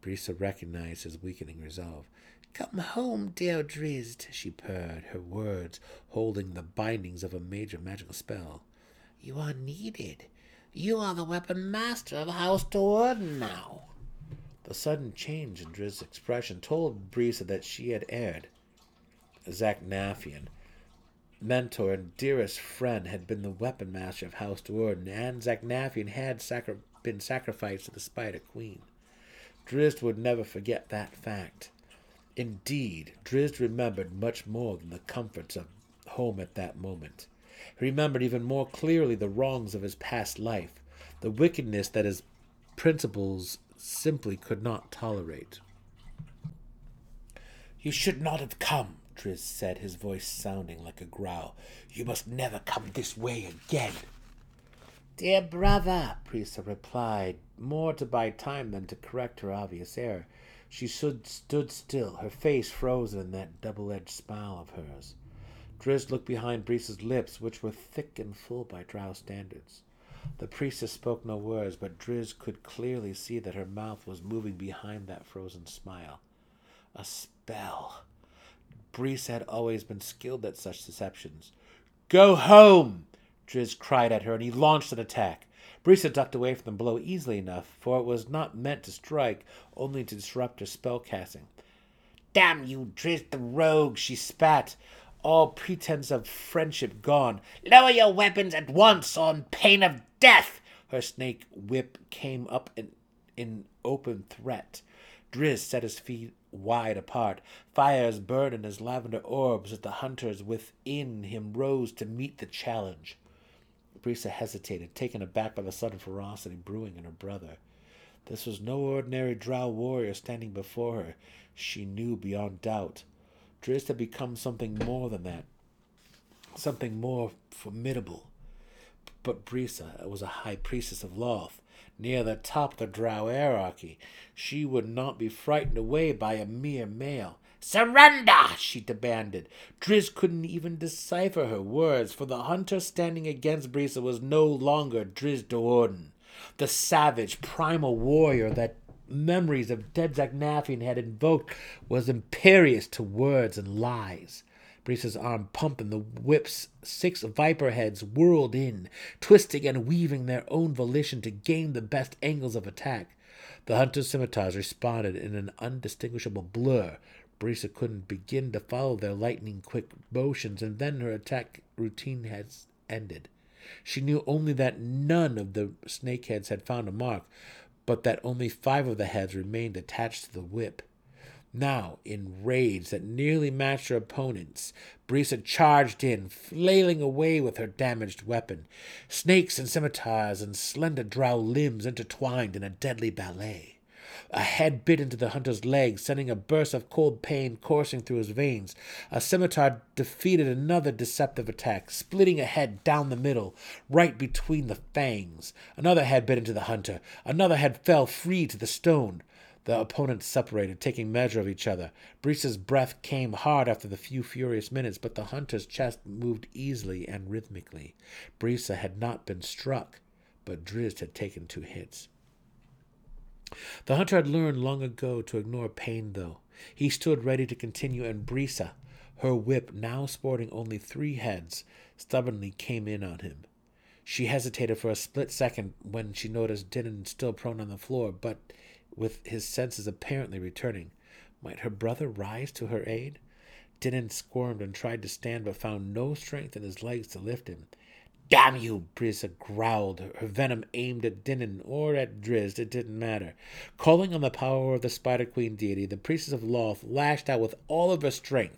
S1: Briza recognized his weakening resolve.
S2: Come home, dear Drizzt,
S1: she purred, her words holding the bindings of a major magical spell.
S2: You are needed. You are the weapon master of House Do'Urden now.
S1: The sudden change in Drizzt's expression told Briza that she had erred. Zaknafein, mentor and dearest friend, had been the weapon master of House Do'Urden, and Zaknafein had sacri- been sacrificed to the Spider Queen. Drizzt would never forget that fact. Indeed, Drizzt remembered much more than the comforts of home at that moment. He remembered even more clearly the wrongs of his past life, the wickedness that his principles simply could not tolerate. You should not have come, Drizzt said, his voice sounding like a growl. You must never come this way again.
S2: Dear brother,
S1: Briza replied, more to buy time than to correct her obvious error. She stood, stood still, her face frozen in that double-edged smile of hers. Drizzt looked behind Briza's lips, which were thick and full by drow standards. The priestess spoke no words, but Drizzt could clearly see that her mouth was moving behind that frozen smile. A spell. Briza had always been skilled at such deceptions. Go home! Drizzt cried at her, and he launched an attack. Briza ducked away from the blow easily enough, for it was not meant to strike, only to disrupt her spell casting.
S2: Damn you, Drizzt the rogue, she spat, all pretense of friendship gone. Lower your weapons at once, on pain of death!
S1: Her snake whip came up in, in open threat. Drizzt set his feet wide apart. Fires burned in his lavender orbs as the hunters within him rose to meet the challenge. Briza hesitated, taken aback by the sudden ferocity brewing in her brother. This was no ordinary drow warrior standing before her. She knew beyond doubt. Drizzt had become something more than that, something more formidable. But Briza was a high priestess of Lolth, near the top of the drow hierarchy. She would not be frightened away by a mere male. Surrender! she demanded. Drizzt couldn't even decipher her words, for the hunter standing against Briza was no longer Drizzt Do'Urden, the savage, primal warrior that memories of dead Zaknafein had invoked was imperious to words and lies. Briza's arm pumping the whip's six viper heads whirled in, twisting and weaving their own volition to gain the best angles of attack. The hunter's scimitars responded in an undistinguishable blur. Briza couldn't begin to follow their lightning quick motions, and then her attack routine had ended. She knew only that none of the snakeheads had found a mark, but that only five of the heads remained attached to the whip. Now, in rage that nearly matched her opponent's, Briza charged in, flailing away with her damaged weapon. Snakes and scimitars and slender drow limbs intertwined in a deadly ballet. A head bit into the hunter's leg, sending a burst of cold pain coursing through his veins. A scimitar defeated another deceptive attack, splitting a head down the middle, right between the fangs. Another head bit into the hunter. Another head fell free to the stone. The opponents separated, taking measure of each other. Briza's breath came hard after the few furious minutes, but the hunter's chest moved easily and rhythmically. Briza had not been struck, but Drizzt had taken two hits. The hunter had learned long ago to ignore pain, though. He stood ready to continue, and Briza, her whip now sporting only three heads, stubbornly came in on him. She hesitated for a split second when she noticed Dinin still prone on the floor, but with his senses apparently returning. Might her brother rise to her aid? Dinin squirmed and tried to stand, but found no strength in his legs to lift him. Damn you, Briza growled, her venom aimed at Dinin or at Drizzt, it didn't matter. Calling on the power of the Spider Queen deity, the priestess of Lolth lashed out with all of her strength.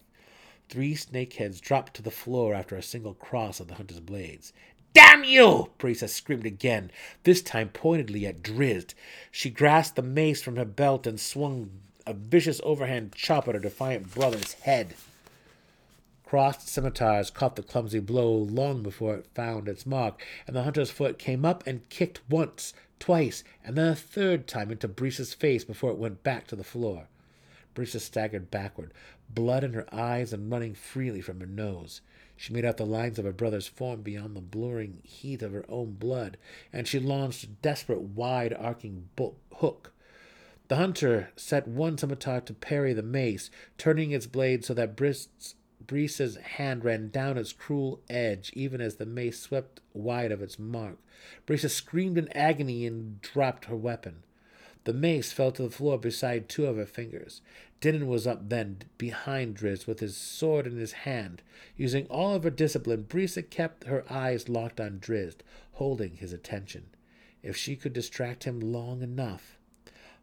S1: Three snakeheads dropped to the floor after a single cross of the hunter's blades. Damn you! Briza screamed again, this time pointedly at Drizzt. She grasped the mace from her belt and swung a vicious overhand chop at her defiant brother's head. Crossed scimitars caught the clumsy blow long before it found its mark, and the hunter's foot came up and kicked once, twice, and then a third time into Briza's face before it went back to the floor. Briza staggered backward, blood in her eyes and running freely from her nose. She made out the lines of her brother's form beyond the blurring heat of her own blood, and she launched a desperate, wide arcing hook. The hunter set one scimitar to parry the mace, turning its blade so that Briza's hand ran down its cruel edge, even as the mace swept wide of its mark. Briza screamed in agony and dropped her weapon. The mace fell to the floor beside two of her fingers. Dinin was up then, behind Drizzt, with his sword in his hand. Using all of her discipline, Briza kept her eyes locked on Drizzt, holding his attention. If she could distract him long enough.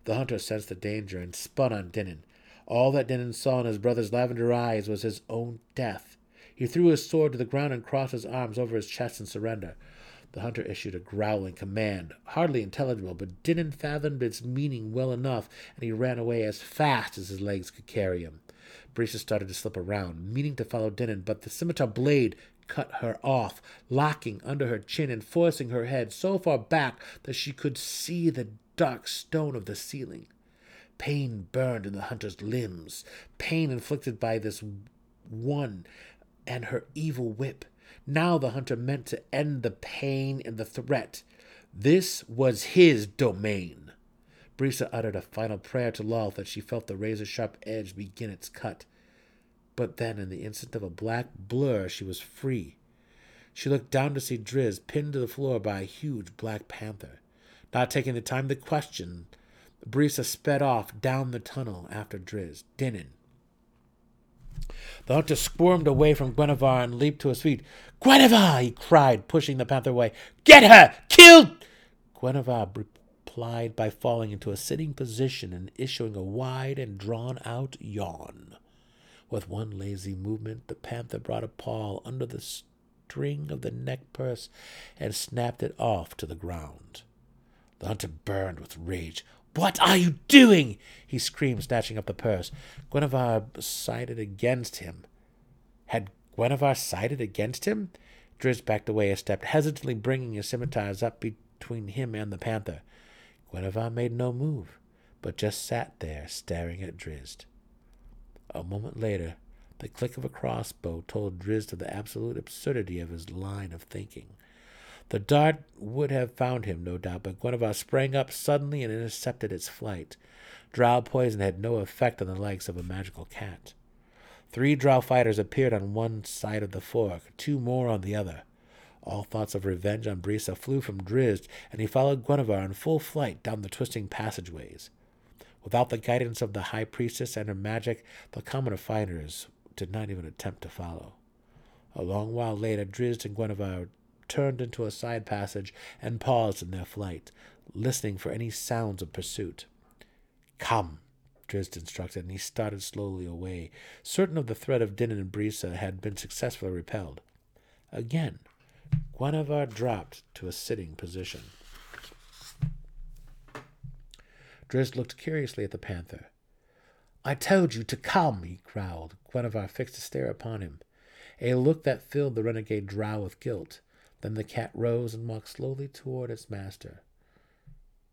S1: The hunter sensed the danger and spun on Dinin. All that Dinin saw in his brother's lavender eyes was his own death. He threw his sword to the ground and crossed his arms over his chest in surrender. The hunter issued a growling command, hardly intelligible, but Dinin fathomed its meaning well enough, and he ran away as fast as his legs could carry him. Briza started to slip around, meaning to follow Dinin, but the scimitar blade cut her off, locking under her chin and forcing her head so far back that she could see the dark stone of the ceiling. Pain burned in the hunter's limbs, pain inflicted by this one and her evil whip. Now the hunter meant to end the pain and the threat. This was his domain. Briza uttered a final prayer to Lolth that she felt the razor sharp edge begin its cut. But then, in the instant of a black blur, she was free. She looked down to see Drizzt pinned to the floor by a huge black panther. Not taking the time to question, Briza sped off down the tunnel after Driz. Dinin the hunter squirmed away from Guenhwyvar and leaped to his feet. Guenhwyvar! he cried, pushing the panther away. Get her! Kill! Guenhwyvar replied by falling into a sitting position and issuing a wide and drawn out yawn. With one lazy movement, the panther brought a paw under the string of the neck purse and snapped it off to the ground. The hunter burned with rage. What are you doing? he screamed, snatching up the purse. Guenhwyvar sided against him. Had Guenhwyvar sided against him? Drizzt backed away a step, hesitantly bringing his scimitars up between him and the panther. Guenhwyvar made no move, but just sat there, staring at Drizzt. A moment later, the click of a crossbow told Drizzt of the absolute absurdity of his line of thinking. The dart would have found him, no doubt, but Guenhwyvar sprang up suddenly and intercepted its flight. Drow poison had no effect on the legs of a magical cat. Three drow fighters appeared on one side of the fork, two more on the other. All thoughts of revenge on Briza flew from Drizzt, and he followed Guenhwyvar in full flight down the twisting passageways. Without the guidance of the high priestess and her magic, the commoner fighters did not even attempt to follow. A long while later, Drizzt and Guenhwyvar turned into a side passage and paused in their flight, listening for any sounds of pursuit. Come, Drizzt instructed, and he started slowly away, certain of the threat of Din and Briza had been successfully repelled. Again, Guenhwyvar dropped to a sitting position. Drizzt looked curiously at the panther. I told you to come, he growled. Guenhwyvar fixed a stare upon him, a look that filled the renegade drow with guilt. Then the cat rose and walked slowly toward its master.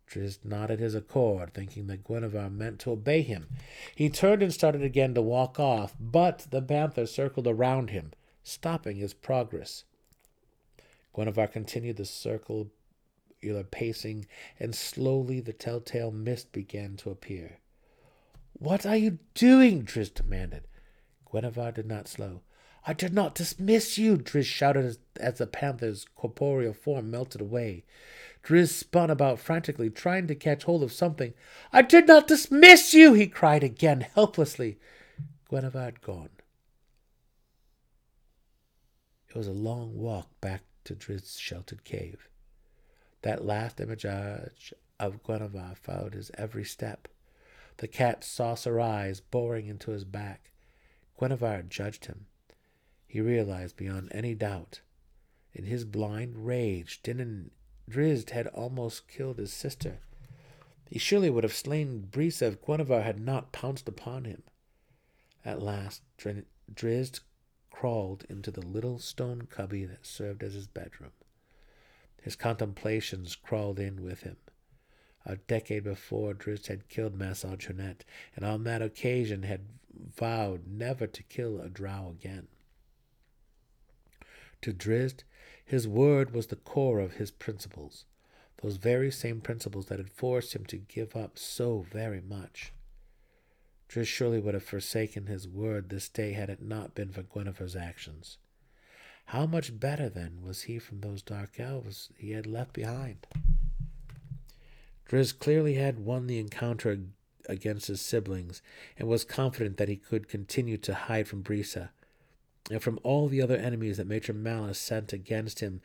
S1: Drizzt nodded his accord, thinking that Guenhwyvar meant to obey him. He turned and started again to walk off, but the panther circled around him, stopping his progress. Guenhwyvar continued the circular pacing, and slowly the telltale mist began to appear. What are you doing? Drizzt demanded. Guenhwyvar did not slow. I did not dismiss you, Drizzt shouted as, as the panther's corporeal form melted away. Drizzt spun about frantically, trying to catch hold of something. I did not dismiss you, he cried again, helplessly. Guenhwyvar had gone. It was a long walk back to Drizzt's sheltered cave. That last image of Guenhwyvar followed his every step, the cat's saucer eyes boring into his back. Guenhwyvar judged him. He realized beyond any doubt. In his blind rage, Din Drizzt had almost killed his sister. He surely would have slain Briza if Guenhwyvar had not pounced upon him. At last, Drizzt crawled into the little stone cubby that served as his bedroom. His contemplations crawled in with him. A decade before, Drizzt had killed Trunette, and on that occasion had vowed never to kill a drow again. To Drizzt, his word was the core of his principles, those very same principles that had forced him to give up so very much. Drizzt surely would have forsaken his word this day had it not been for Guenhwyvar's actions. How much better, then, was he from those dark elves he had left behind? Drizzt clearly had won the encounter against his siblings, and was confident that he could continue to hide from Briza, and from all the other enemies that Matron Malice sent against him,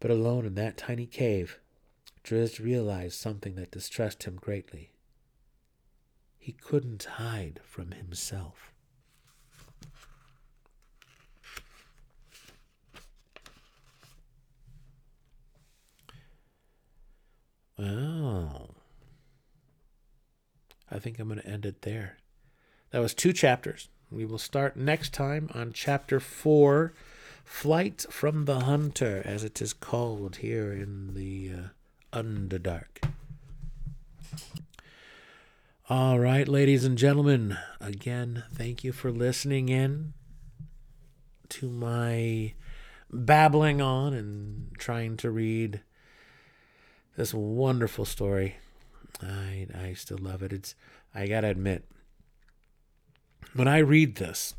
S1: but alone in that tiny cave, Drizzt realized something that distressed him greatly. He couldn't hide from himself. Oh. I think I'm going to end it there. That was two chapters. We will start next time on chapter four Flight from the Hunter, as it is called here in the uh, Underdark. All right, ladies and gentlemen, again, thank you for listening in to my babbling on and trying to read this wonderful story. I I still love it. It's I got to admit when I read this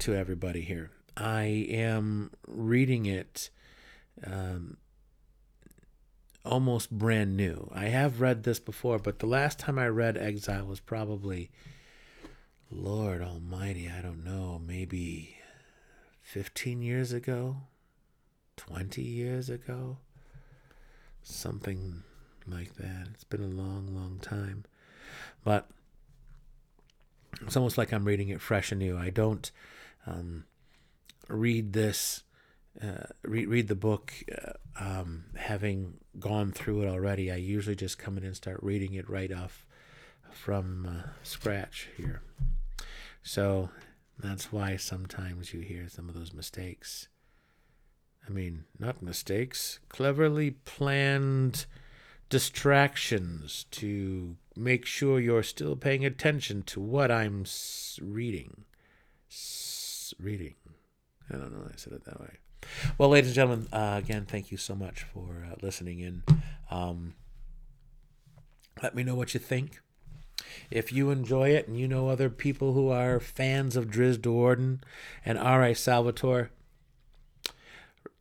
S1: to everybody here, I am reading it um, almost brand new. I have read this before, but the last time I read Exile was probably, Lord Almighty, I don't know, maybe 15 years ago, 20 years ago, something like that. It's been a long, long time. But it's almost like I'm reading it fresh and new. I don't um, read this uh, read read the book uh, um, having gone through it already. I usually just come in and start reading it right off from uh, scratch here. So that's why sometimes you hear some of those mistakes. I mean, not mistakes, cleverly planned distractions to make sure you're still paying attention to what I'm s- reading. S- reading. I don't know. I said it that way. Well, ladies and gentlemen, uh, again, thank you so much for uh, listening in. Um, let me know what you think. If you enjoy it and you know other people who are fans of Drizzt Do'Urden and R.A. Salvatore,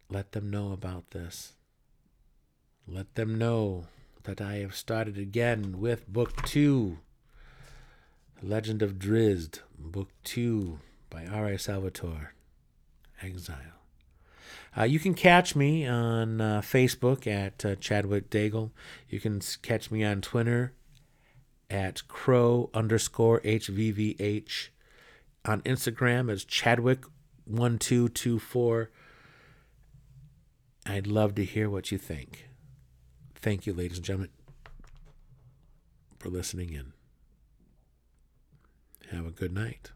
S1: let them know about this. Let them know that I have started again with Book Two Legend of Drizzt, Book Two by R.A. Salvatore, Exile. Uh, you can catch me on uh, Facebook at uh, Chadwick D'Aigle. You can catch me on Twitter at crow underscore HVVH. On Instagram as Chadwick1224. I'd love to hear what you think. Thank you, ladies and gentlemen, for listening in. Have a good night.